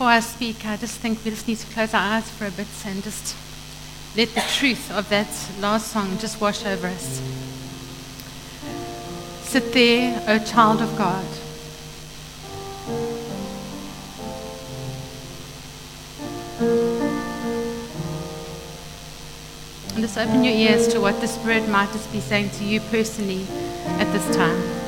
before I speak, I just think we just need to close our eyes for a bit and just let the truth of that last song just wash over us. Sit there, O child of God. And just open your ears to what the Spirit might just be saying to you personally at this time.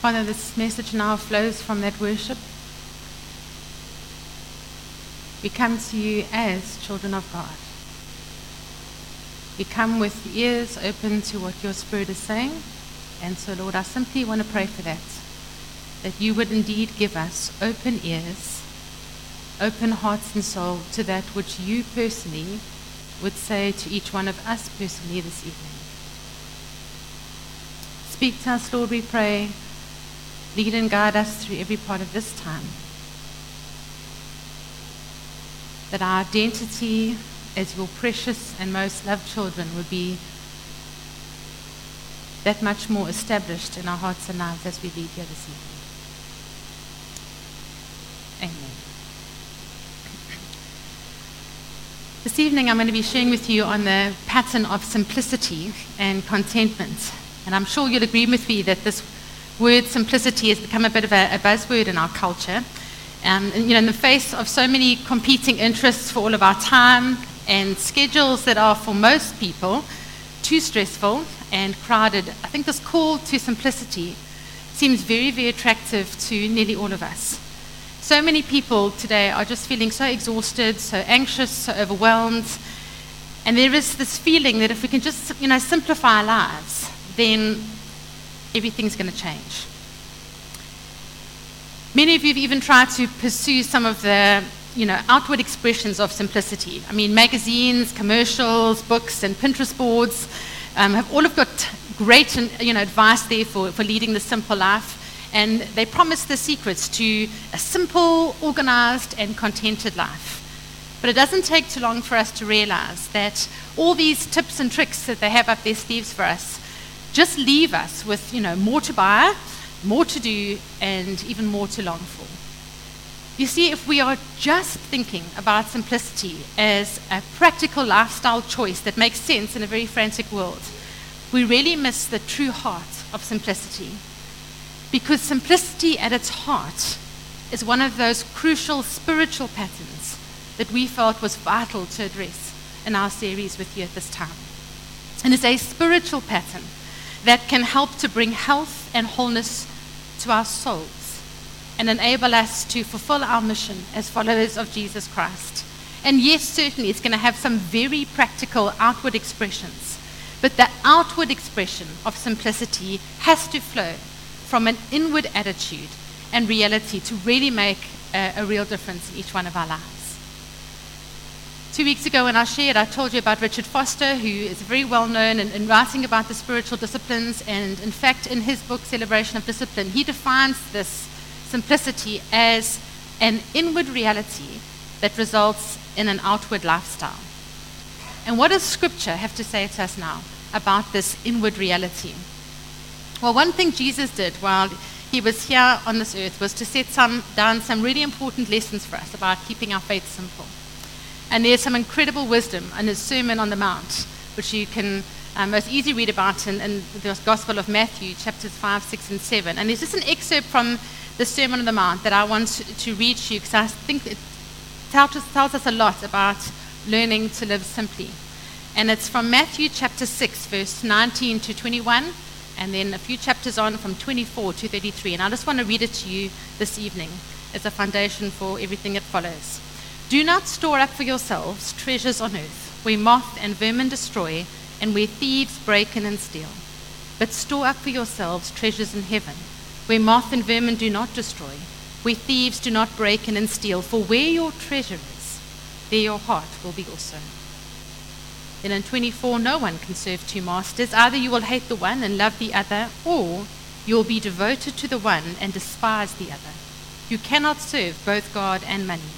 Father, this message now flows from that worship. We come to you as children of God. We come with ears open to what your Spirit is saying. And so, Lord, I simply want to pray for that. That you would indeed give us open ears, open hearts and soul to that which you personally would say to each one of us personally this evening. Speak to us, Lord, we pray. Lead and guide us through every part of this time. That our identity as your precious and most loved children would be that much more established in our hearts and lives as we leave here this evening. Amen. This evening, I'm going to be sharing with you on the pattern of simplicity and contentment. And I'm sure you'll agree with me that this word simplicity has become a bit of a, a buzzword in our culture. Um, and, you know, in the face of so many competing interests for all of our time and schedules that are for most people too stressful and crowded, I think this call to simplicity seems very, very attractive to nearly all of us. So many people today are just feeling so exhausted, so anxious, so overwhelmed. And there is this feeling that if we can just, you know, simplify our lives, then everything's going to change. Many of you have even tried to pursue some of the you know, outward expressions of simplicity. I mean, magazines, commercials, books, and Pinterest boards um, have all have got great you know, advice there for, for leading the simple life. And they promise the secrets to a simple, organized, and contented life. But it doesn't take too long for us to realize that all these tips and tricks that they have up their sleeves for us just leave us with, you know, more to buy, more to do, and even more to long for. You see, if we are just thinking about simplicity as a practical lifestyle choice that makes sense in a very frantic world, we really miss the true heart of simplicity. Because simplicity at its heart is one of those crucial spiritual patterns that we felt was vital to address in our series with you at this time. And it's a spiritual pattern that can help to bring health and wholeness to our souls and enable us to fulfill our mission as followers of Jesus Christ. And yes, certainly it's going to have some very practical outward expressions, but the outward expression of simplicity has to flow from an inward attitude and reality to really make a, a real difference in each one of our lives. Two weeks ago, when I shared, I told you about Richard Foster, who is very well known in, in, writing about the spiritual disciplines. And in fact, in his book, Celebration of Discipline, he defines this simplicity as an inward reality that results in an outward lifestyle. And what does Scripture have to say to us now about this inward reality? Well, one thing Jesus did while he was here on this earth was to set some, down some really important lessons for us about keeping our faith simple. And there's some incredible wisdom in his Sermon on the Mount, which you can um, most easily read about in, in, the Gospel of Matthew, chapters 5, 6, and 7. And there's just an excerpt from the Sermon on the Mount that I want to, read to you because I think it tells us, tells us a lot about learning to live simply. And it's from Matthew chapter 6, verse 19 to 21, and then a few chapters on from 24 to 33. And I just want to read it to you this evening as a foundation for everything that follows. Do not store up for yourselves treasures on earth, where moth and vermin destroy, and where thieves break in and steal. But store up for yourselves treasures in heaven, where moth and vermin do not destroy, where thieves do not break in and steal. For where your treasure is, there your heart will be also. Then in 24, no one can serve two masters. Either you will hate the one and love the other, or you will be devoted to the one and despise the other. You cannot serve both God and money.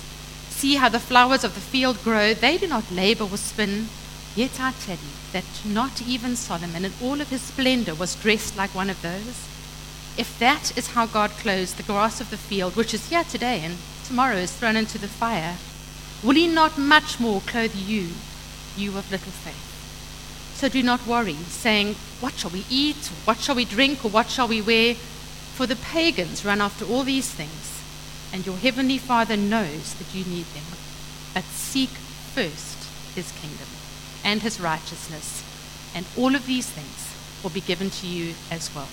See how the flowers of the field grow. They do not labor or spin. Yet I tell you that not even Solomon in all of his splendor was dressed like one of those. If that is how God clothes the grass of the field, which is here today and tomorrow is thrown into the fire, will he not much more clothe you, you of little faith? So do not worry, saying, What shall we eat? What shall we drink? Or what shall we wear? For the pagans run after all these things, and your heavenly Father knows that you need them. But seek first his kingdom and his righteousness, and all of these things will be given to you as well.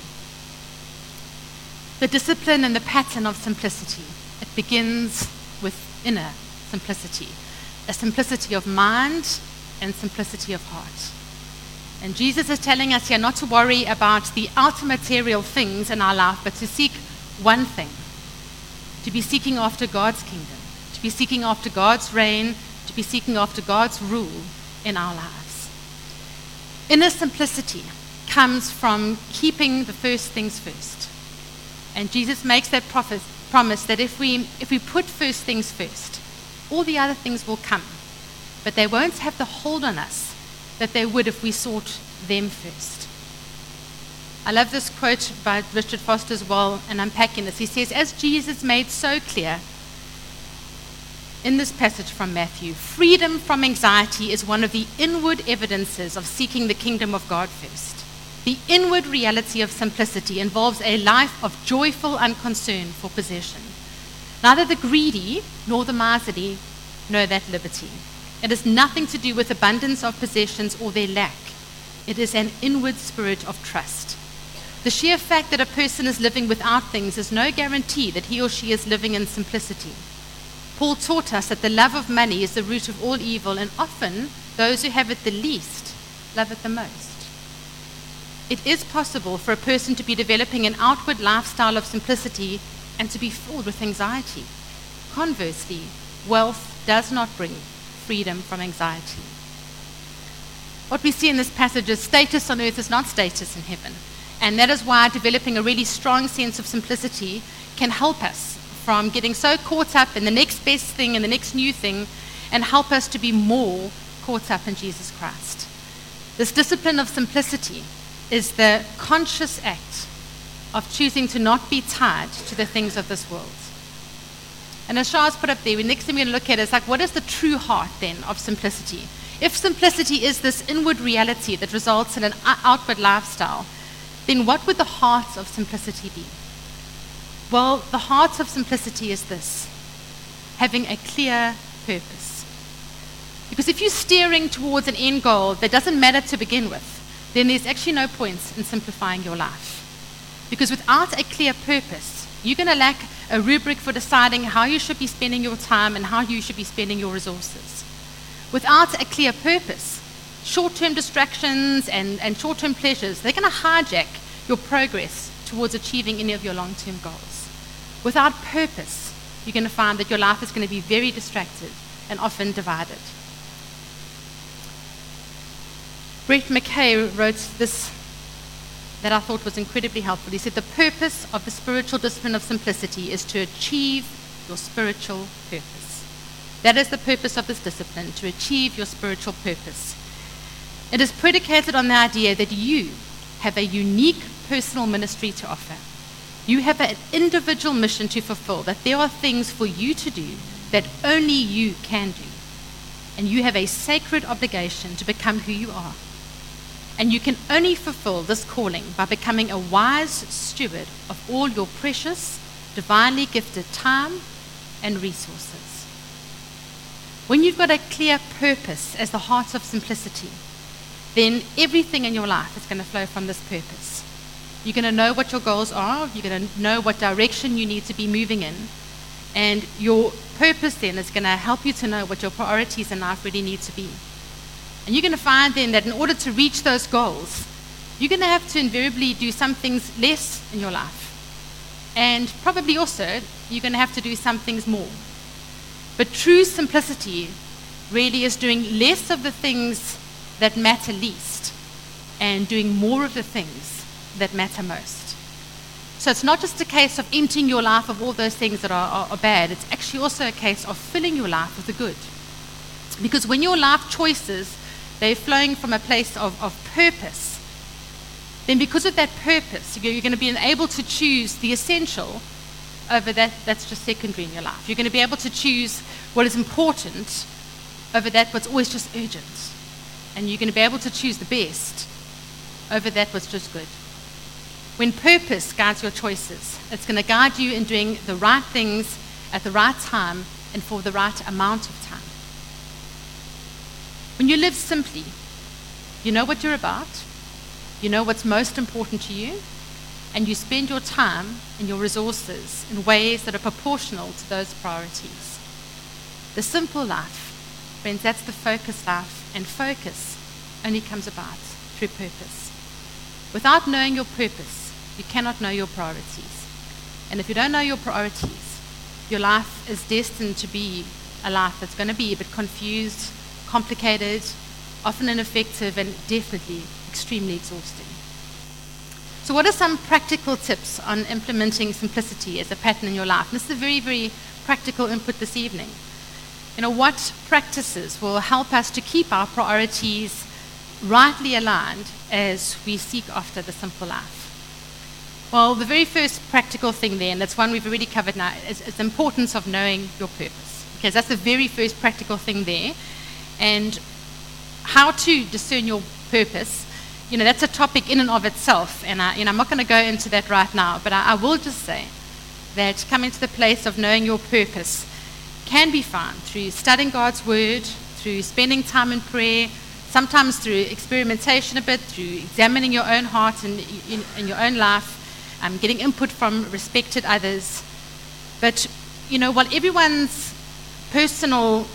The discipline and the pattern of simplicity. It begins with inner simplicity, a simplicity of mind and simplicity of heart. And Jesus is telling us here not to worry about the outer material things in our life, but to seek one thing to be seeking after God's kingdom, to be seeking after God's reign, to be seeking after God's rule in our lives. Inner simplicity comes from keeping the first things first. And Jesus makes that promise that if we, if we put first things first, all the other things will come. But they won't have the hold on us that they would if we sought them first. I love this quote by Richard Foster as well, and unpacking this. He says, As Jesus made so clear in this passage from Matthew, freedom from anxiety is one of the inward evidences of seeking the kingdom of God first. The inward reality of simplicity involves a life of joyful unconcern for possession. Neither the greedy nor the miserly know that liberty. It has nothing to do with abundance of possessions or their lack. It is an inward spirit of trust. The sheer fact that a person is living without things is no guarantee that he or she is living in simplicity. Paul taught us that the love of money is the root of all evil, and often those who have it the least love it the most. It is possible for a person to be developing an outward lifestyle of simplicity and to be filled with anxiety. Conversely, wealth does not bring freedom from anxiety. What we see in this passage is status on earth is not status in heaven. And that is why developing a really strong sense of simplicity can help us from getting so caught up in the next best thing and the next new thing and help us to be more caught up in Jesus Christ. This discipline of simplicity is the conscious act of choosing to not be tied to the things of this world. And as Charles put up there, the next thing we're going to look at is like, what is the true heart then of simplicity? If simplicity is this inward reality that results in an outward lifestyle, then what would the heart of simplicity be? Well, the heart of simplicity is this having a clear purpose. Because if you're steering towards an end goal that doesn't matter to begin with, then there's actually no point in simplifying your life. Because without a clear purpose, you're going to lack a rubric for deciding how you should be spending your time and how you should be spending your resources. Without a clear purpose, short term distractions and, and short term pleasures, they're going to hijack your progress towards achieving any of your long term goals. Without purpose, you're going to find that your life is going to be very distracted and often divided. Brett McKay wrote this that I thought was incredibly helpful. He said, The purpose of the spiritual discipline of simplicity is to achieve your spiritual purpose. That is the purpose of this discipline, to achieve your spiritual purpose. It is predicated on the idea that you have a unique personal ministry to offer. You have an individual mission to fulfill, that there are things for you to do that only you can do. And you have a sacred obligation to become who you are. And you can only fulfill this calling by becoming a wise steward of all your precious, divinely gifted time and resources. When you've got a clear purpose as the heart of simplicity, then everything in your life is going to flow from this purpose. You're going to know what your goals are, you're going to know what direction you need to be moving in, and your purpose then is going to help you to know what your priorities in life really need to be. And you're going to find then that in order to reach those goals, you're going to have to invariably do some things less in your life. And probably also, you're going to have to do some things more. But true simplicity really is doing less of the things that matter least and doing more of the things that matter most. So it's not just a case of emptying your life of all those things that are, are, are bad, it's actually also a case of filling your life with the good. Because when your life choices, they're flowing from a place of, of purpose, then because of that purpose, you're going to be able to choose the essential over that that's just secondary in your life. You're going to be able to choose what is important over that what's always just urgent. And you're going to be able to choose the best over that what's just good. When purpose guides your choices, it's going to guide you in doing the right things at the right time and for the right amount of time. When you live simply, you know what you're about, you know what's most important to you, and you spend your time and your resources in ways that are proportional to those priorities. The simple life, friends, that's the focused life, and focus only comes about through purpose. Without knowing your purpose, you cannot know your priorities. And if you don't know your priorities, your life is destined to be a life that's going to be a bit confused, complicated, often ineffective, and definitely extremely exhausting. So, what are some practical tips on implementing simplicity as a pattern in your life? And this is a very, very practical input this evening. You know, what practices will help us to keep our priorities rightly aligned as we seek after the simple life? Well, the very first practical thing there, and that's one we've already covered now, is, is the importance of knowing your purpose. Because that's the very first practical thing there. And how to discern your purpose, you know, that's a topic in and of itself. And I, you know, I'm not going to go into that right now, but I, I will just say that coming to the place of knowing your purpose can be found through studying God's word, through spending time in prayer, sometimes through experimentation a bit, through examining your own heart and in, in your own life, um, getting input from respected others. But, you know, while everyone's personal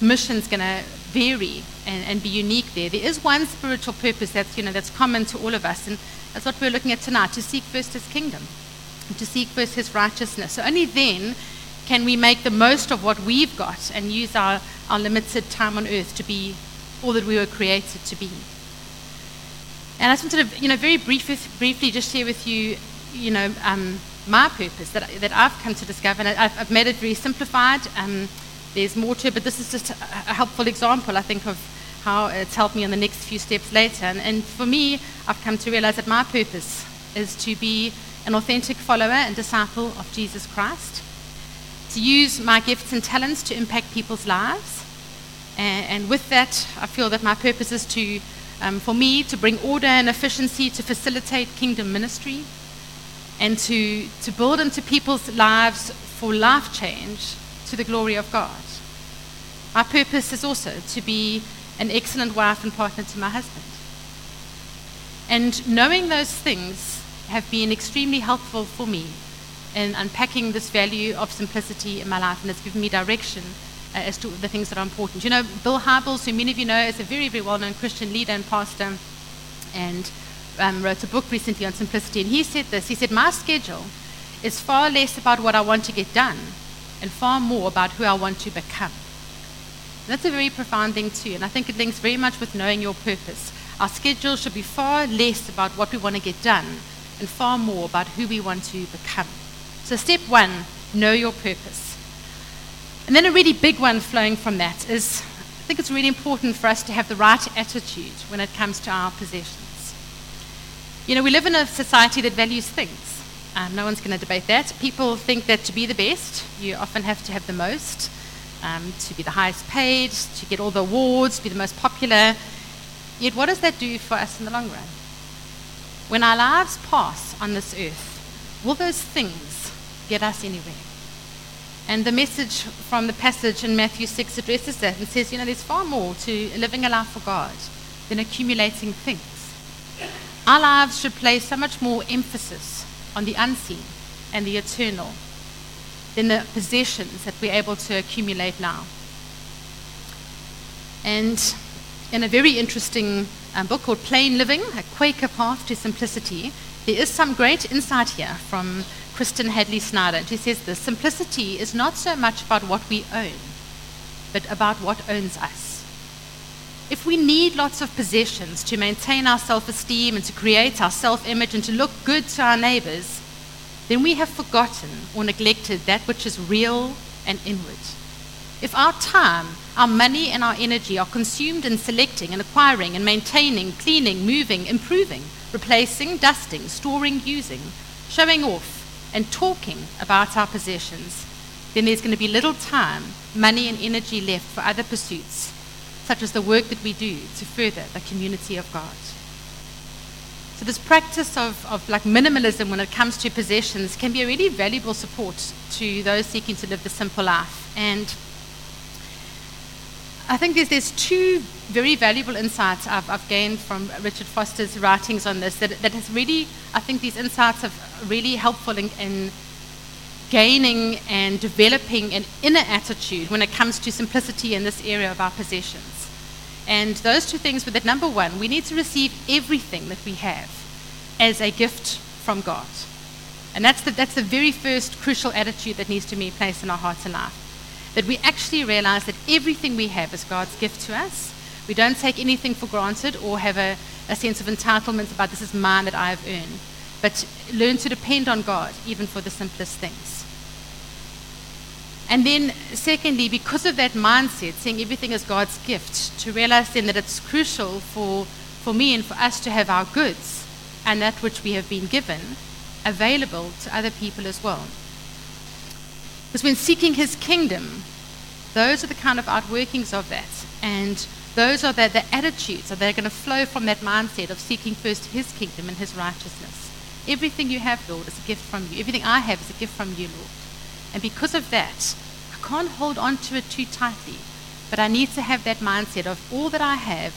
mission is going to vary and, and be unique there, there is one spiritual purpose that's, you know, that's common to all of us. And that's what we're looking at tonight to seek first his kingdom, to seek first his righteousness. So only then can we make the most of what we've got and use our, our limited time on earth to be all that we were created to be. And I just wanted to, you know, very brief, briefly just share with you, you know, um, my purpose that, that I've come to discover. And I've, I've made it very simplified. Um, there's more to it, but this is just a, a, helpful example, I think, of how it's helped me on the next few steps later. And, and for me, I've come to realize that my purpose is to be an authentic follower and disciple of Jesus Christ, to use my gifts and talents to impact people's lives. And, and with that, I feel that my purpose is to, um, for me, to bring order and efficiency to facilitate kingdom ministry and to, to build into people's lives for life change to the glory of God. My purpose is also to be an excellent wife and partner to my husband. And knowing those things have been extremely helpful for me in unpacking this value of simplicity in my life, and it's given me direction uh, as to the things that are important. You know, Bill Hybels, who many of you know is a very, very well known Christian leader and pastor, and um, wrote a book recently on simplicity, and he said this He said, My schedule is far less about what I want to get done and far more about who I want to become. That's a very profound thing, too, and I think it links very much with knowing your purpose. Our schedule should be far less about what we want to get done and far more about who we want to become. So, step one know your purpose. And then a really big one flowing from that is I think it's really important for us to have the right attitude when it comes to our possessions. You know, we live in a society that values things. Um, no one's going to debate that. People think that to be the best, you often have to have the most, um, to be the highest paid, to get all the awards, to be the most popular. Yet, what does that do for us in the long run? When our lives pass on this earth, will those things get us anywhere? And the message from the passage in Matthew 6 addresses that and says, you know, there's far more to living a life for God than accumulating things. Our lives should place so much more emphasis on the unseen and the eternal than the possessions that we're able to accumulate now. And in a very interesting um, book called Plain Living A Quaker Path to Simplicity, there is some great insight here from Kristen Hadley Snyder. She says the simplicity is not so much about what we own, but about what owns us. If we need lots of possessions to maintain our self esteem and to create our self image and to look good to our neighbors, then we have forgotten or neglected that which is real and inward. If our time, our money, and our energy are consumed in selecting and acquiring and maintaining, cleaning, moving, improving, replacing, dusting, storing, using, showing off, and talking about our possessions, then there's going to be little time, money, and energy left for other pursuits, such as the work that we do to further the community of God. So this practice of, of like minimalism when it comes to possessions can be a really valuable support to those seeking to live the simple life. And I think there's, there's two very valuable insights I've, I've gained from Richard Foster's writings on this that, that has really, I think these insights are really helpful in, in gaining and developing an inner attitude when it comes to simplicity in this area of our possessions. And those two things were that number one, we need to receive everything that we have as a gift from God. And that's the, that's the very first crucial attitude that needs to be placed in our hearts and life that we actually realize that everything we have is God's gift to us. We don't take anything for granted or have a, a sense of entitlement about this is mine that I have earned, but learn to depend on God even for the simplest things. And then, secondly, because of that mindset, seeing everything as God's gift, to realize then that it's crucial for, for me and for us to have our goods and that which we have been given available to other people as well. Because when seeking his kingdom, those are the kind of outworkings of that. And those are the, the attitudes that are going to flow from that mindset of seeking first his kingdom and his righteousness. Everything you have, Lord, is a gift from you. Everything I have is a gift from you, Lord. And because of that, I can't hold on to it too tightly. But I need to have that mindset of all that I have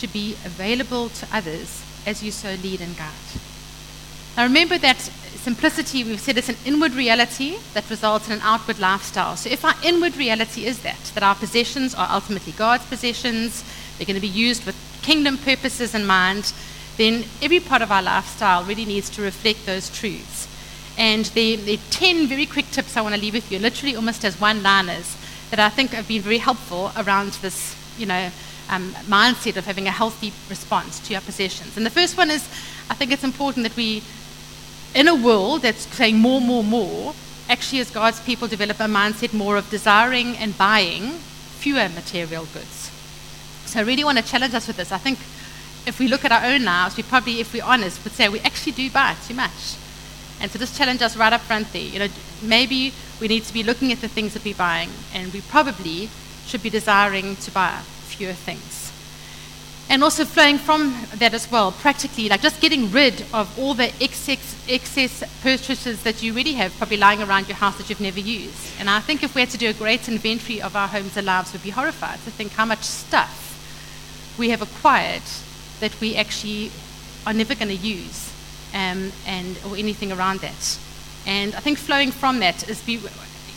to be available to others as you so lead and guide. Now remember that simplicity, we've said it's an inward reality that results in an outward lifestyle. So if our inward reality is that, that our possessions are ultimately God's possessions, they're going to be used with kingdom purposes in mind, then every part of our lifestyle really needs to reflect those truths. And there are 10 very quick tips I want to leave with you, literally almost as one liners, that I think have been very helpful around this, you know, um, mindset of having a healthy response to our possessions. And the first one is I think it's important that we in a world that's saying more, more, more, actually, as God's people develop a mindset more of desiring and buying fewer material goods. So I really want to challenge us with this. I think if we look at our own lives, we probably, if we're honest, would say we actually do buy too much. And so just challenge us right up front there. You know, maybe we need to be looking at the things that we're buying, and we probably should be desiring to buy fewer things and also flowing from that as well, practically, like just getting rid of all the excess, excess purchases that you really have probably lying around your house that you've never used. And I think if we had to do a great inventory of our homes and lives, we'd be horrified to think how much stuff we have acquired that we actually are never going to use um, and, or anything around that. And I think flowing from that is be,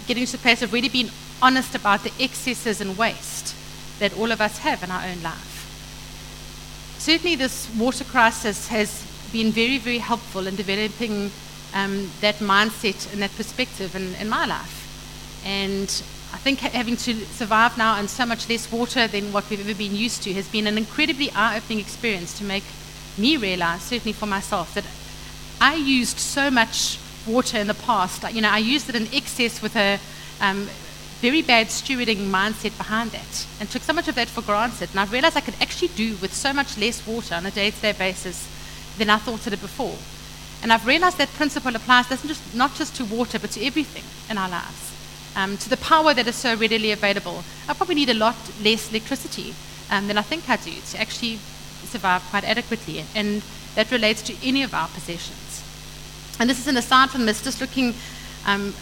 getting to the place of really being honest about the excesses and waste that all of us have in our own life certainly this water crisis has been very, very helpful in developing um, that mindset and that perspective in, in my life. And I think having to survive now on so much less water than what we've ever been used to has been an incredibly eye opening experience to make me realize, certainly for myself, that I used so much water in the past. You know, I used it in excess with a um, very bad stewarding mindset behind that and took so much of that for granted. And I realized I could actually do with so much less water on a day to day basis than I thought it did before. And I've realized that principle applies just, not just to water, but to everything in our lives. Um, to the power that is so readily available. I probably need a lot less electricity um, than I think I do to actually survive quite adequately. And that relates to any of our possessions. And this is an aside from this, just looking um,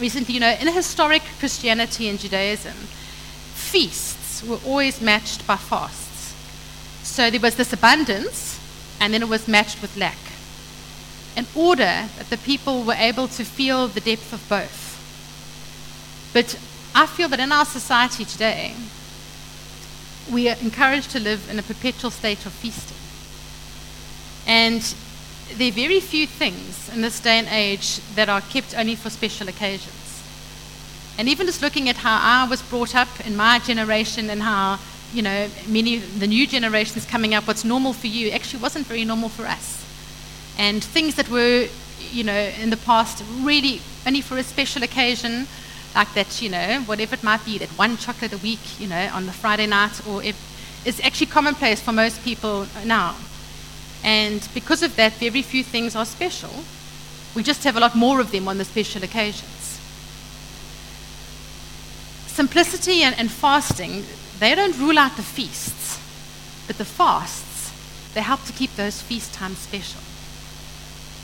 recently, you know, in historic Christianity and Judaism, feasts were always matched by fasts. So there was this abundance, and then it was matched with lack. In order that the people were able to feel the depth of both. But I feel that in our society today, we are encouraged to live in a perpetual state of feasting. And there are very few things in this day and age that are kept only for special occasions. And even just looking at how I was brought up in my generation and how, you know, many the new generations coming up, what's normal for you actually wasn't very normal for us. And things that were, you know, in the past really only for a special occasion, like that, you know, whatever it might be, that one chocolate a week, you know, on the Friday night, or if, is actually commonplace for most people now. And because of that, very few things are special. We just have a lot more of them on the special occasions. Simplicity and, and fasting, they don't rule out the feasts, but the fasts, they help to keep those feast times special.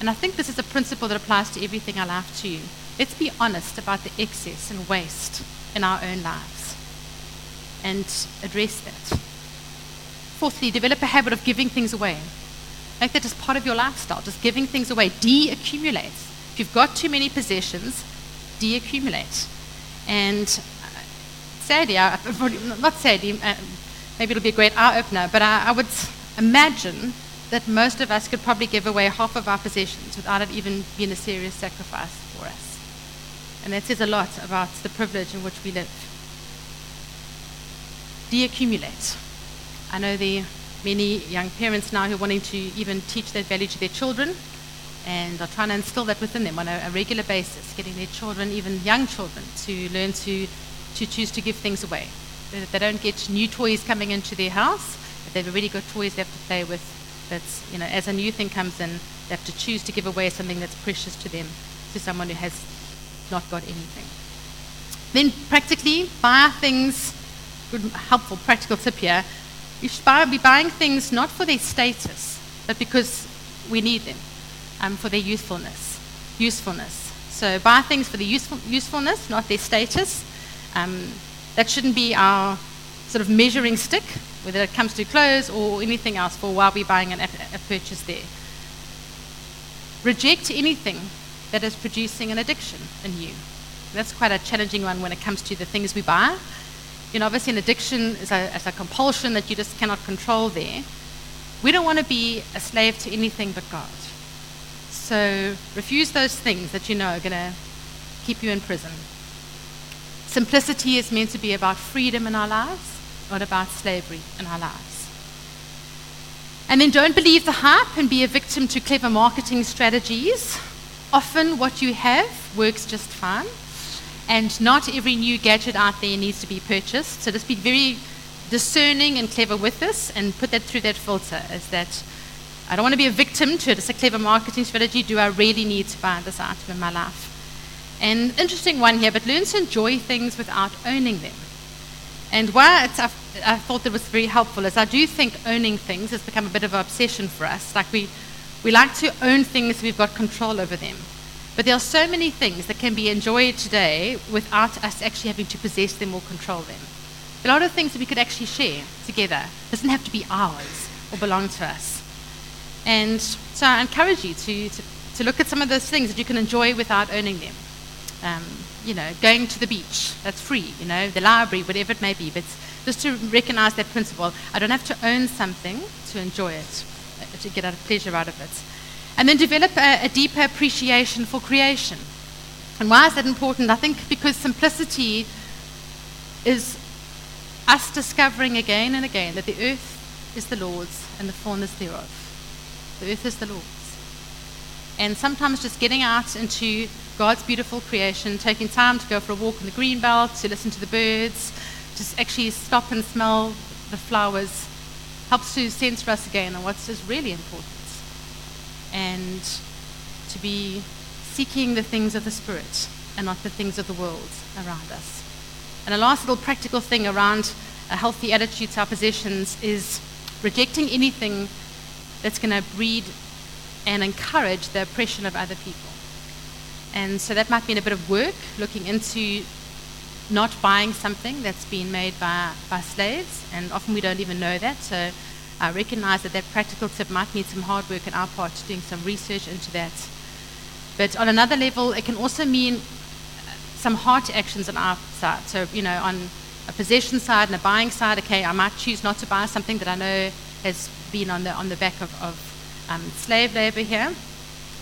And I think this is a principle that applies to everything I life too. Let's be honest about the excess and waste in our own lives and address that. Fourthly, develop a habit of giving things away. Make that just part of your lifestyle, just giving things away. De-accumulate. If you've got too many possessions, de-accumulate. And uh, sadly, I, not sadly, uh, maybe it'll be a great eye-opener, but I, I would imagine that most of us could probably give away half of our possessions without it even being a serious sacrifice for us. And that says a lot about the privilege in which we live. De-accumulate. I know are many young parents now who are wanting to even teach that value to their children and are trying to instill that within them on a, a regular basis, getting their children, even young children, to learn to, to choose to give things away. That they don't get new toys coming into their house, but they've already got toys they have to play with. That's, you know, as a new thing comes in, they have to choose to give away something that's precious to them, to someone who has not got anything. Then practically buy things, good, helpful practical tip here. You should buy, be buying things not for their status, but because we need them, um, for their usefulness. Usefulness. So buy things for the useful, usefulness, not their status. Um, that shouldn't be our sort of measuring stick, whether it comes to clothes or anything else, for why we're buying an, a purchase there. Reject anything that is producing an addiction in you. That's quite a challenging one when it comes to the things we buy. You know, obviously, an addiction is a, is a compulsion that you just cannot control there. We don't want to be a slave to anything but God. So refuse those things that you know are going to keep you in prison. Simplicity is meant to be about freedom in our lives, not about slavery in our lives. And then don't believe the hype and be a victim to clever marketing strategies often what you have works just fine, and not every new gadget out there needs to be purchased. So just be very discerning and clever with this and put that through that filter is that I don't want to be a victim to it. It's a clever marketing strategy. Do I really need to buy this item in my life? And interesting one here, but learn to enjoy things without owning them. And why I thought that was very helpful is I do think owning things has become a bit of an obsession for us. Like we we like to own things we've got control over them. But there are so many things that can be enjoyed today without us actually having to possess them or control them. A lot of things that we could actually share together. It doesn't have to be ours or belong to us. And so I encourage you to, to, to look at some of those things that you can enjoy without owning them. Um, you know, going to the beach, that's free, you know, the library, whatever it may be. But just to recognize that principle, I don't have to own something to enjoy it to get a pleasure out of it. And then develop a, a deeper appreciation for creation. And why is that important? I think because simplicity is us discovering again and again that the earth is the Lord's and the fullness thereof. The earth is the Lord's. And sometimes just getting out into God's beautiful creation, taking time to go for a walk in the green belt, to listen to the birds, just actually stop and smell the flowers, helps to sense for us again on what's just really important and to be seeking the things of the Spirit and not the things of the world around us. And a last little practical thing around a healthy attitude to our possessions is rejecting anything that's going to breed and encourage the oppression of other people. And so that might mean a bit of work looking into not buying something that's been made by, by slaves, and often we don't even know that. So I recognize that that practical tip might need some hard work on our part, doing some research into that. But on another level, it can also mean some heart actions on our side. So, you know, on a possession side and a buying side, okay, I might choose not to buy something that I know has been on the, on the back of, of um, slave labor here.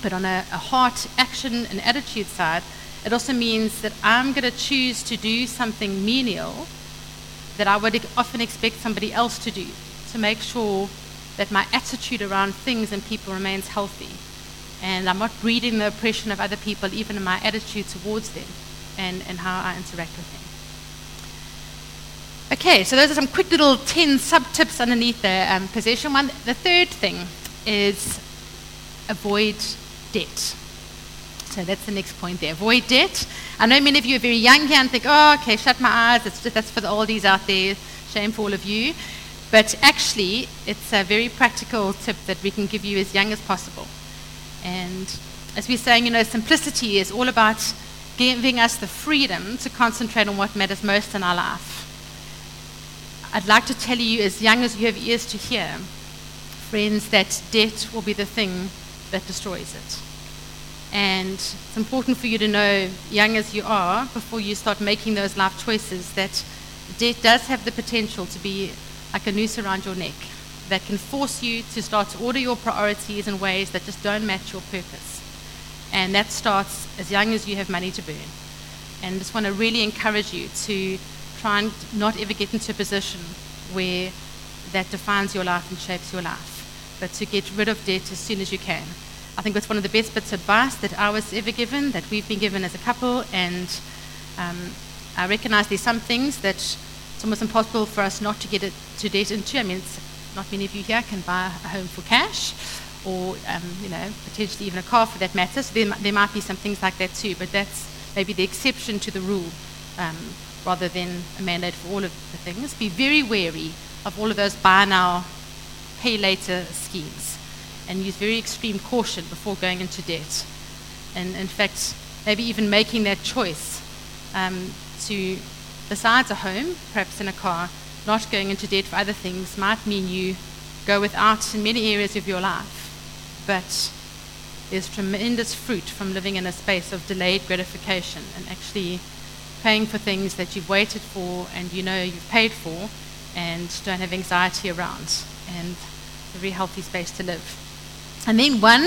But on a, a heart action and attitude side, it also means that I'm going to choose to do something menial that I would often expect somebody else to do to make sure that my attitude around things and people remains healthy. And I'm not breeding the oppression of other people, even in my attitude towards them and, and how I interact with them. Okay, so those are some quick little 10 sub tips underneath the um, possession one. The third thing is avoid debt. So that's the next point there. Avoid debt. I know many of you are very young here and think, oh, okay, shut my eyes. Just, that's for the oldies out there. Shame for all of you. But actually, it's a very practical tip that we can give you as young as possible. And as we're saying, you know, simplicity is all about giving us the freedom to concentrate on what matters most in our life. I'd like to tell you, as young as you have ears to hear, friends, that debt will be the thing that destroys it. And it's important for you to know, young as you are, before you start making those life choices, that debt does have the potential to be like a noose around your neck that can force you to start to order your priorities in ways that just don't match your purpose. And that starts as young as you have money to burn. And I just want to really encourage you to try and not ever get into a position where that defines your life and shapes your life, but to get rid of debt as soon as you can. I think that's one of the best bits of advice that I was ever given, that we've been given as a couple, and um, I recognize there's some things that it's almost impossible for us not to get it to debt into. I mean, not many of you here can buy a home for cash, or um, you know, potentially even a car for that matter. So there, there might be some things like that too, but that's maybe the exception to the rule. Um, rather than a mandate for all of the things. Be very wary of all of those buy now, pay later schemes and use very extreme caution before going into debt. And in fact, maybe even making that choice um, to, besides a home, perhaps in a car, not going into debt for other things might mean you go without in many areas of your life. But there's tremendous fruit from living in a space of delayed gratification and actually paying for things that you've waited for and you know you've paid for and don't have anxiety around. And a very healthy space to live. And then one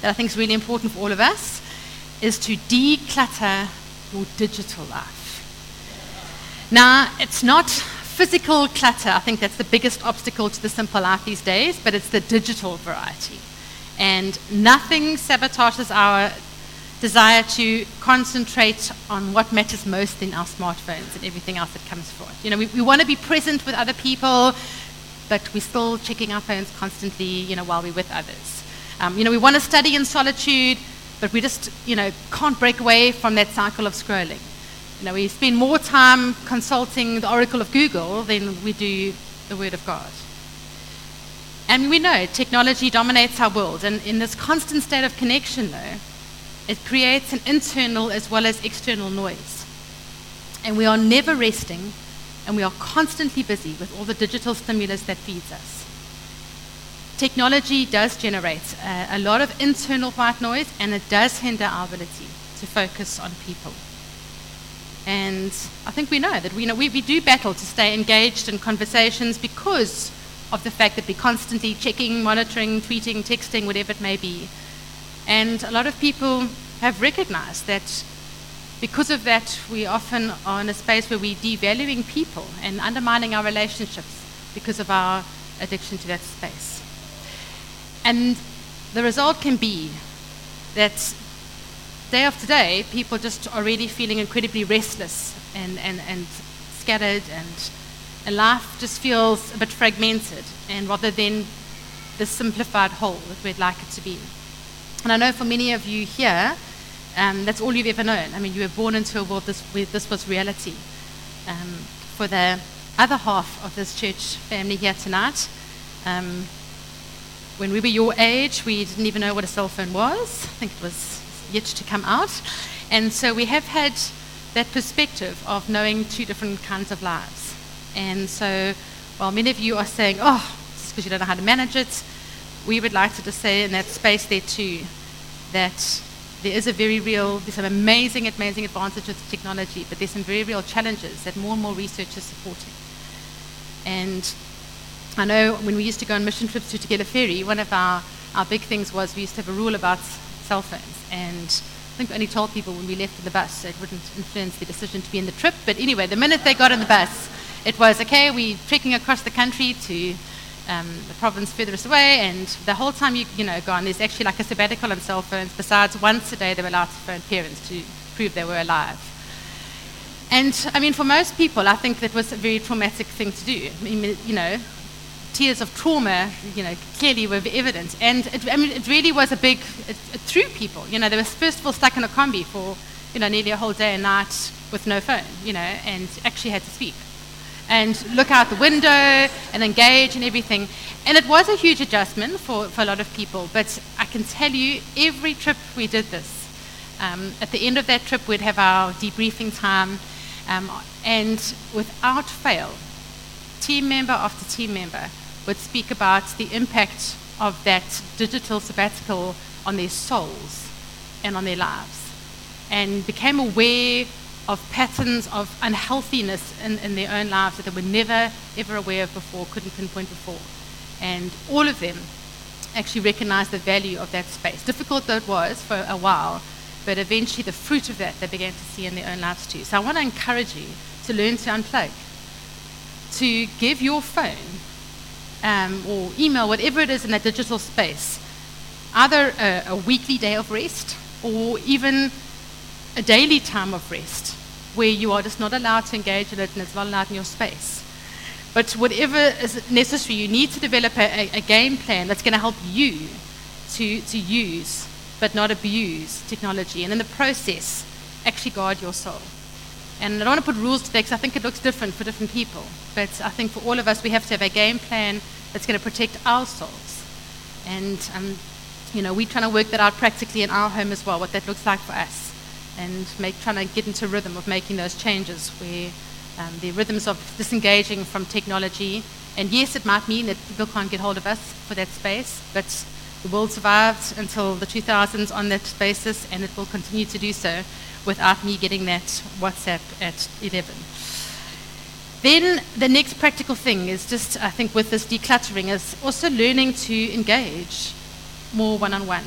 that I think is really important for all of us is to declutter your digital life. Now, it's not physical clutter. I think that's the biggest obstacle to the simple life these days, but it's the digital variety. And nothing sabotages our desire to concentrate on what matters most in our smartphones and everything else that comes for it. You know, we, we want to be present with other people, but we're still checking our phones constantly, you know, while we're with others. Um, you know, we want to study in solitude, but we just, you know, can't break away from that cycle of scrolling. You know, we spend more time consulting the oracle of Google than we do the Word of God. And we know technology dominates our world, and in this constant state of connection, though, it creates an internal as well as external noise. And we are never resting, and we are constantly busy with all the digital stimulus that feeds us. Technology does generate a, a lot of internal white noise, and it does hinder our ability to focus on people. And I think we know that we, know, we, we do battle to stay engaged in conversations because of the fact that we're constantly checking, monitoring, tweeting, texting, whatever it may be. And a lot of people have recognized that because of that, we often are in a space where we're devaluing people and undermining our relationships because of our addiction to that space. And the result can be that day after day, people just are really feeling incredibly restless and, and, and scattered, and, and life just feels a bit fragmented, and rather than the simplified whole that we'd like it to be. And I know for many of you here, um, that's all you've ever known. I mean, you were born into a world this, where this was reality. Um, for the other half of this church family here tonight, um, when we were your age, we didn't even know what a cell phone was. I think it was yet to come out. And so we have had that perspective of knowing two different kinds of lives. And so while many of you are saying, oh, it's because you don't know how to manage it. We would like to just say in that space there too that there is a very real, there's some amazing, amazing advantages of technology, but there's some very real challenges that more and more research is supporting. And I know when we used to go on mission trips to Tugela Ferry, one of our, our big things was we used to have a rule about cell phones. And I think we only told people when we left in the bus it wouldn't influence the decision to be in the trip. But anyway, the minute they got in the bus, it was okay, we're trekking across the country to um, the province furthest away, and the whole time you, you know, gone, there's actually like a sabbatical on cell phones. Besides, once a day they were allowed to phone parents to prove they were alive. And I mean, for most people, I think that was a very traumatic thing to do. I mean, you know, tears of trauma, you know, clearly were evident. And it, I mean, it really was a big, it, it threw people. You know, they were first of all stuck in a combi for, you know, nearly a whole day and night with no phone, you know, and actually had to speak. And look out the window and engage and everything. And it was a huge adjustment for, for a lot of people. But I can tell you, every trip we did this, um, at the end of that trip, we'd have our debriefing time. Um, and without fail, team member after team member would speak about the impact of that digital sabbatical on their souls and on their lives, and became aware of patterns of unhealthiness in, in their own lives that they were never, ever aware of before, couldn't pinpoint before. And all of them actually recognized the value of that space. Difficult though it was for a while, but eventually the fruit of that they began to see in their own lives too. So I want to encourage you to learn to unplug, to give your phone um, or email, whatever it is in that digital space, either a, a weekly day of rest or even a daily time of rest where you are just not allowed to engage in it and it's not allowed in your space. But whatever is necessary, you need to develop a, a, game plan that's going to help you to, to use but not abuse technology. And in the process, actually guard your soul. And I don't want to put rules to that because I think it looks different for different people. But I think for all of us, we have to have a game plan that's going to protect our souls. And, um, you know, we're trying to work that out practically in our home as well, what that looks like for us. And make, trying to get into rhythm of making those changes where um, the rhythms of disengaging from technology. And yes, it might mean that people can't get hold of us for that space, but the world survived until the 2000s on that basis, and it will continue to do so without me getting that WhatsApp at 11. Then the next practical thing is just, I think, with this decluttering, is also learning to engage more one on one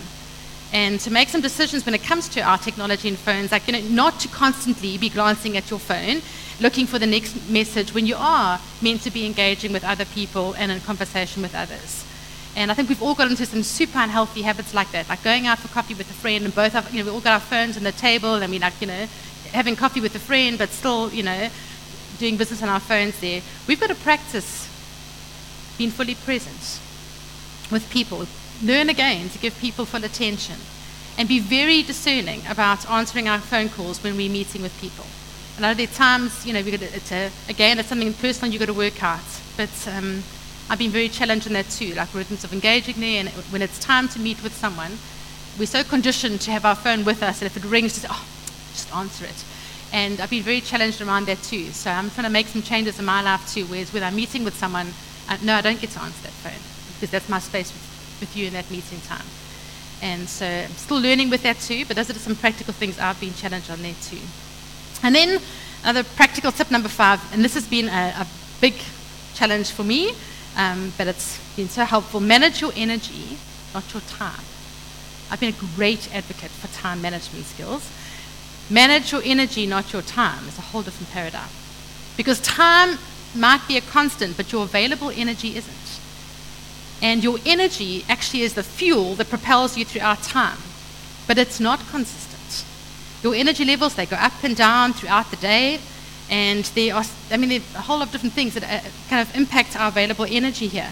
and to make some decisions when it comes to our technology and phones, like, you know, not to constantly be glancing at your phone, looking for the next message when you are meant to be engaging with other people and in conversation with others. And I think we've all got into some super unhealthy habits like that, like going out for coffee with a friend and both, have, you know, we all got our phones on the table and we like, you know, having coffee with a friend, but still, you know, doing business on our phones there. We've got to practice being fully present with people. Learn again to give people full attention and be very discerning about answering our phone calls when we're meeting with people. And know there times, you know, we got to, it's a, again, it's something personal you've got to work out. But um, I've been very challenged in that too, like rhythms of engaging there. And when it's time to meet with someone, we're so conditioned to have our phone with us that if it rings, just, oh, just answer it. And I've been very challenged around that too. So I'm trying to make some changes in my life too, whereas when I'm meeting with someone, uh, no, I don't get to answer that phone because that's my space with, with you in that meeting time. And so I'm still learning with that too, but those are some practical things I've been challenged on there too. And then another practical tip number five, and this has been a, a big challenge for me, um, but it's been so helpful. Manage your energy, not your time. I've been a great advocate for time management skills. Manage your energy, not your time, is a whole different paradigm. Because time might be a constant, but your available energy isn't. And your energy actually is the fuel that propels you throughout time, but it's not consistent. Your energy levels, they go up and down throughout the day, and there are, I mean, there are a whole lot of different things that uh, kind of impact our available energy here.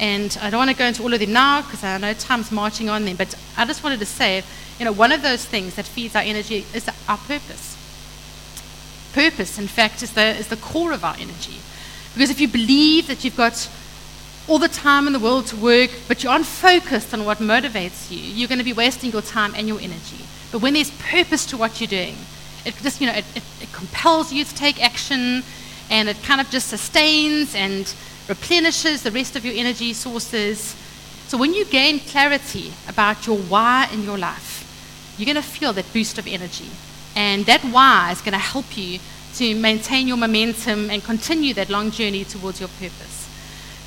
And I don't want to go into all of them now because I know time's marching on them, but I just wanted to say, you know, one of those things that feeds our energy is our purpose. Purpose, in fact, is the, is the core of our energy. Because if you believe that you've got all the time in the world to work, but you aren't focused on what motivates you, you're going to be wasting your time and your energy. But when there's purpose to what you're doing, it just, you know, it, it, compels you to take action and it kind of just sustains and replenishes the rest of your energy sources. So when you gain clarity about your why in your life, you're going to feel that boost of energy. And that why is going to help you to maintain your momentum and continue that long journey towards your purpose.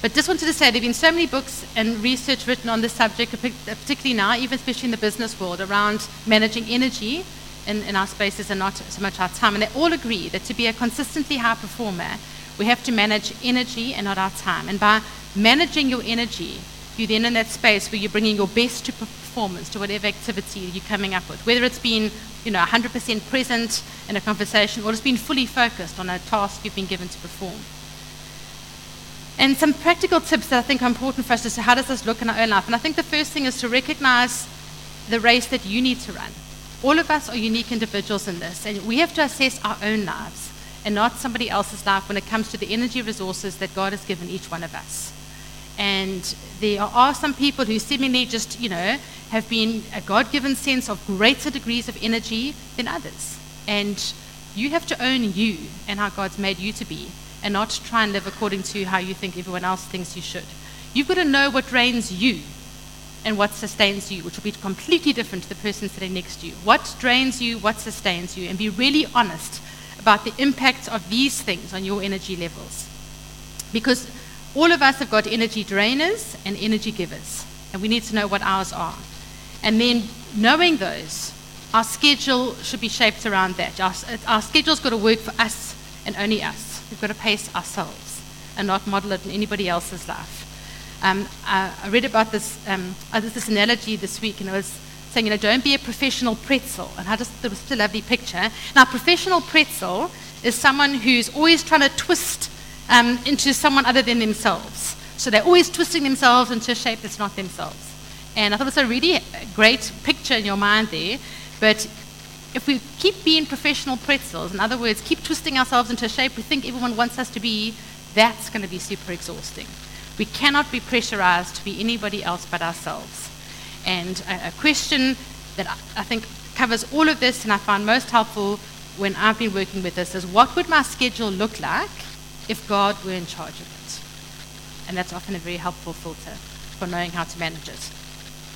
But just wanted to say there have been so many books and research written on this subject, particularly now, even especially in the business world, around managing energy in, in our spaces and not so much our time. And they all agree that to be a consistently high performer, we have to manage energy and not our time. And by managing your energy, you're then in that space where you're bringing your best to performance to whatever activity you're coming up with, whether it's been you know 100% present in a conversation or it's been fully focused on a task you've been given to perform. And some practical tips that I think are important for us is to how does this look in our own life? And I think the first thing is to recognize the race that you need to run. All of us are unique individuals in this, and we have to assess our own lives and not somebody else's life when it comes to the energy resources that God has given each one of us. And there are some people who seemingly just, you know, have been a God given sense of greater degrees of energy than others. And you have to own you and how God's made you to be and not try and live according to how you think everyone else thinks you should. You've got to know what drains you and what sustains you, which will be completely different to the person sitting next to you. What drains you, what sustains you, and be really honest about the impact of these things on your energy levels. Because all of us have got energy drainers and energy givers, and we need to know what ours are. And then, knowing those, our schedule should be shaped around that. Our, our schedule's got to work for us and only us. We've got to pace ourselves and not model it in anybody else's life. Um, I, I, read about this, um, uh, this analogy this week, and it was saying, you know, don't be a professional pretzel. And I just thought it was a lovely picture. Now, professional pretzel is someone who's always trying to twist um, into someone other than themselves. So they're always twisting themselves into a shape that's not themselves. And I thought it was a really great picture in your mind there. But if we keep being professional pretzels, in other words, keep twisting ourselves into a shape we think everyone wants us to be, that's going to be super exhausting. We cannot be pressurized to be anybody else but ourselves. And a, a question that I, I think covers all of this and I find most helpful when I've been working with this is what would my schedule look like if God were in charge of it? And that's often a very helpful filter for knowing how to manage it.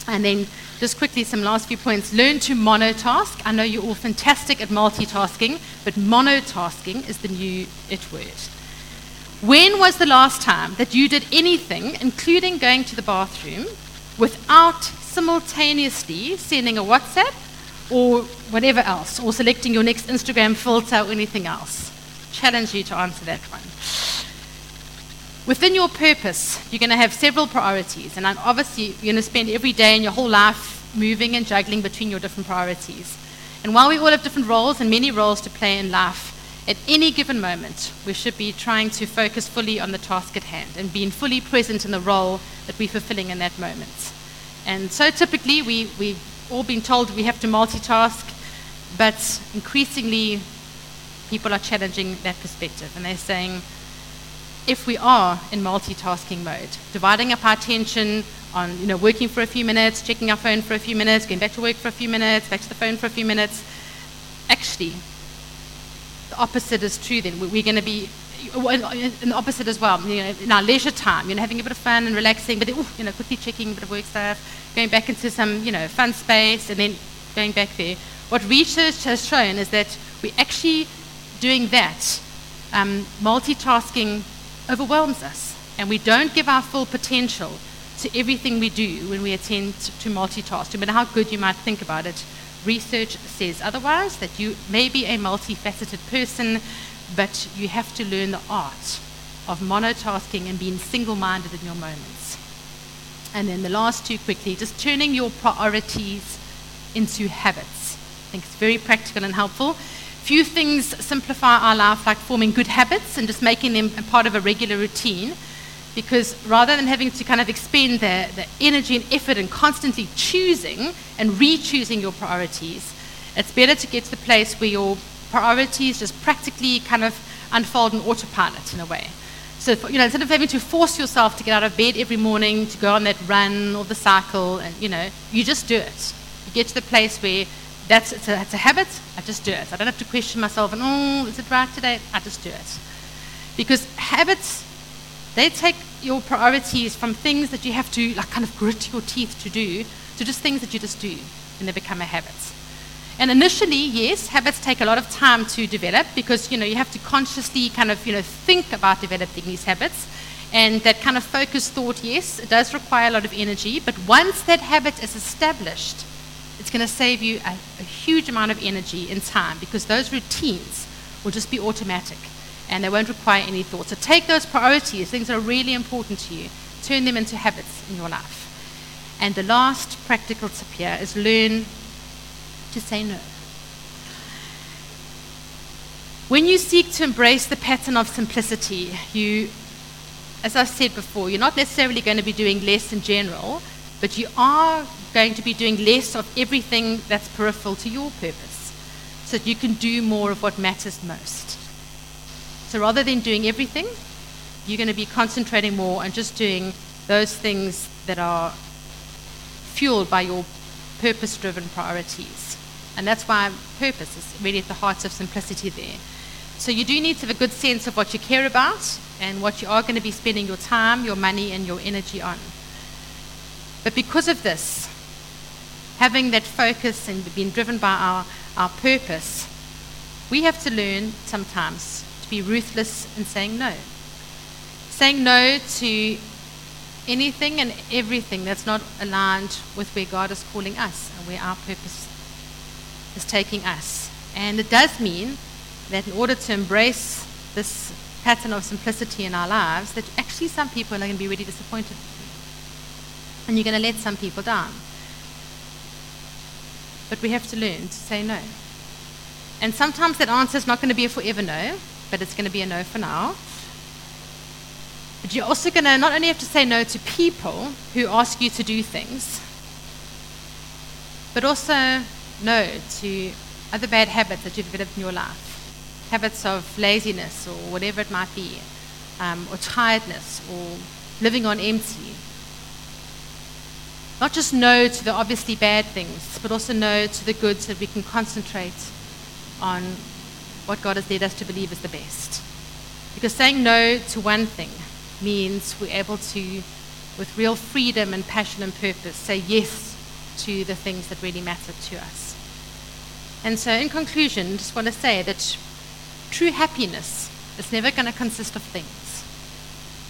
And then just quickly, some last few points. Learn to monotask. I know you're all fantastic at multitasking, but monotasking is the new it word. When was the last time that you did anything, including going to the bathroom, without simultaneously sending a WhatsApp or whatever else, or selecting your next Instagram filter or anything else? Challenge you to answer that one. Within your purpose, you're going to have several priorities, and obviously, you're going to spend every day in your whole life moving and juggling between your different priorities. And while we all have different roles and many roles to play in life, at any given moment, we should be trying to focus fully on the task at hand and being fully present in the role that we're fulfilling in that moment. And so typically, we, we've all been told we have to multitask, but increasingly, people are challenging that perspective and they're saying, if we are in multitasking mode, dividing up our attention on you know, working for a few minutes, checking our phone for a few minutes, going back to work for a few minutes, back to the phone for a few minutes, actually opposite is true then. We're going to be in the opposite as well. You know, in our leisure time, you know, having a bit of fun and relaxing, but then, ooh, you know, quickly checking a bit of work stuff, going back into some, you know, fun space, and then going back there. What research has shown is that we're actually doing that. Um, multitasking overwhelms us, and we don't give our full potential to everything we do when we attend to multitask, no matter how good you might think about it research says otherwise, that you may be a multifaceted person, but you have to learn the art of monotasking and being single minded in your moments. And then the last two quickly, just turning your priorities into habits. I think it's very practical and helpful. Few things simplify our life, like forming good habits and just making them a part of a regular routine because rather than having to kind of expend the, the energy and effort and constantly choosing and re-choosing your priorities, it's better to get to the place where your priorities just practically kind of unfold in autopilot in a way. So, you know, instead of having to force yourself to get out of bed every morning to go on that run or the cycle, and you know, you just do it. You get to the place where that's it's a, it's a habit. I just do it. I don't have to question myself and oh, is it right today? I just do it. Because habits They take your priorities from things that you have to like kind of grit your teeth to do to just things that you just do and they become a habit. And initially, yes, habits take a lot of time to develop because you know you have to consciously kind of you know think about developing these habits. And that kind of focused thought, yes, it does require a lot of energy, but once that habit is established, it's going to save you a, a huge amount of energy and time because those routines will just be automatic and they won't require any thought. So take those priorities, things that are really important to you, turn them into habits in your life. And the last practical tip here is learn to say no. When you seek to embrace the pattern of simplicity, you, as I said before, you're not necessarily going to be doing less in general, but you are going to be doing less of everything that's peripheral to your purpose so that you can do more of what matters most. So rather than doing everything, you're going to be concentrating more on just doing those things that are fueled by your purpose driven priorities. And that's why purpose is really at the heart of simplicity there. So you do need to have a good sense of what you care about and what you are going to be spending your time, your money, and your energy on. But because of this, having that focus and being driven by our, our purpose, we have to learn sometimes to be ruthless in saying no. Saying no to anything and everything that's not aligned with where God is calling us and where our purpose is taking us. And it does mean that in order to embrace this pattern of simplicity in our lives, that actually some people are going to be really disappointed. And you're going to let some people down. But we have to learn to say no. And sometimes that answer is not going to be a forever no but it's going to be a no for now. But you're also going to not only have to say no to people who ask you to do things, but also no to other bad habits that you've developed in your life habits of laziness or whatever it might be, um, or tiredness, or living on empty. Not just no to the obviously bad things, but also no to the good so that we can concentrate on what God has led us to believe is the best. Because saying no to one thing means we're able to, with real freedom and passion and purpose, say yes to the things that really matter to us. And so, in conclusion, just want to say that true happiness is never going to consist of things.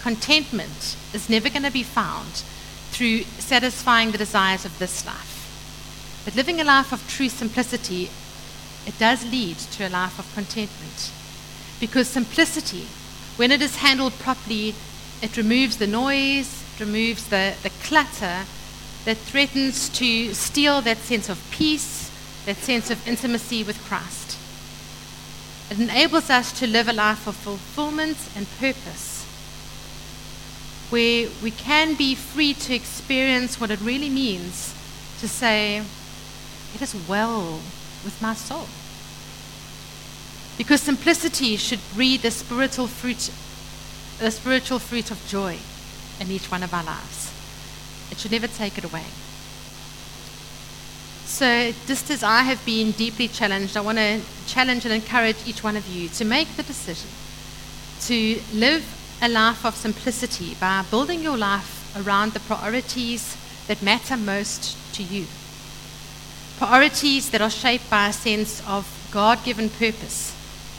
Contentment is never going to be found through satisfying the desires of this life. But living a life of true simplicity it does lead to a life of contentment. Because simplicity, when it is handled properly, it removes the noise, it removes the, the clutter that threatens to steal that sense of peace, that sense of intimacy with Christ. It enables us to live a life of fulfillment and purpose, where we can be free to experience what it really means to say, It is well with my soul. Because simplicity should breed the spiritual fruit, the spiritual fruit of joy in each one of our lives. It should never take it away. So, just as I have been deeply challenged, I want to challenge and encourage each one of you to make the decision to live a life of simplicity by building your life around the priorities that matter most to you priorities that are shaped by a sense of God given purpose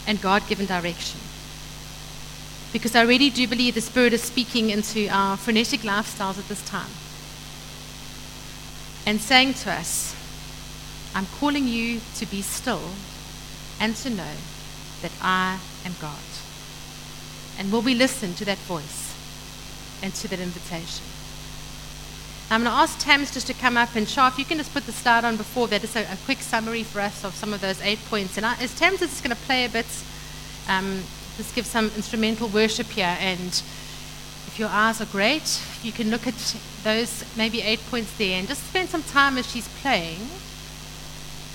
and God given direction. Because I really do believe the Spirit is speaking into our frenetic lifestyles at this time and saying to us, I'm calling you to be still and to know that I am God. And will we listen to that voice and to that invitation? I'm going to ask Tams just to come up and Shah, if you can just put the slide on before that, just a, a quick summary for us of some of those eight points. And I, as Tams is going to play a bit, um, just give some instrumental worship here. And if your eyes are great, you can look at those maybe eight points there and just spend some time as she's playing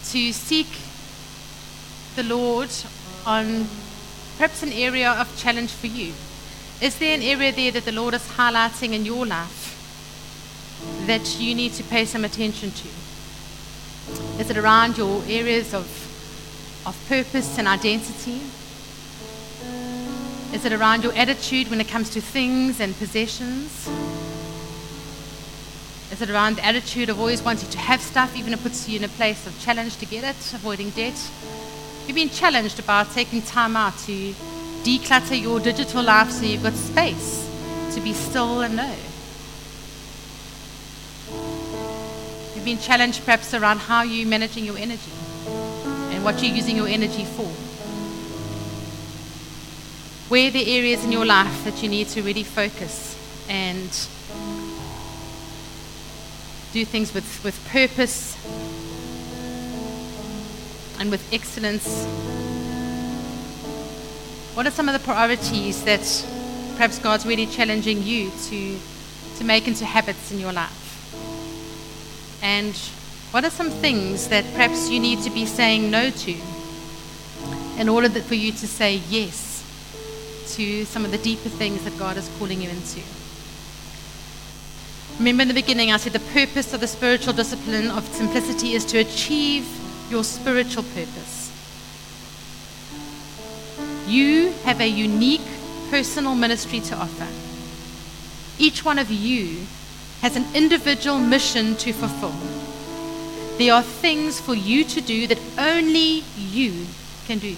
to seek the Lord on perhaps an area of challenge for you. Is there an area there that the Lord is highlighting in your life? That you need to pay some attention to? Is it around your areas of, of purpose and identity? Is it around your attitude when it comes to things and possessions? Is it around the attitude of always wanting to have stuff, even if it puts you in a place of challenge to get it, avoiding debt? You've been challenged about taking time out to declutter your digital life so you've got space to be still and know. You've been challenged perhaps around how you're managing your energy and what you're using your energy for. Where are the areas in your life that you need to really focus and do things with, with purpose and with excellence? What are some of the priorities that perhaps God's really challenging you to, to make into habits in your life? And what are some things that perhaps you need to be saying no to in order that for you to say yes to some of the deeper things that God is calling you into? Remember in the beginning, I said the purpose of the spiritual discipline of simplicity is to achieve your spiritual purpose. You have a unique personal ministry to offer. Each one of you has an individual mission to fulfill. There are things for you to do that only you can do.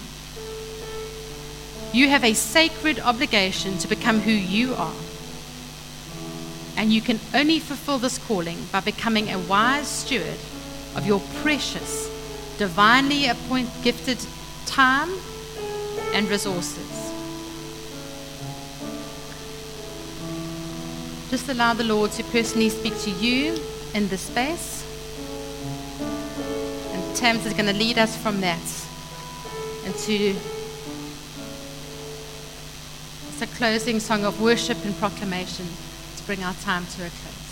You have a sacred obligation to become who you are. And you can only fulfill this calling by becoming a wise steward of your precious, divinely appointed, gifted time and resources. Just allow the Lord to personally speak to you in this space. And Tams is going to lead us from that into it's a closing song of worship and proclamation to bring our time to a close.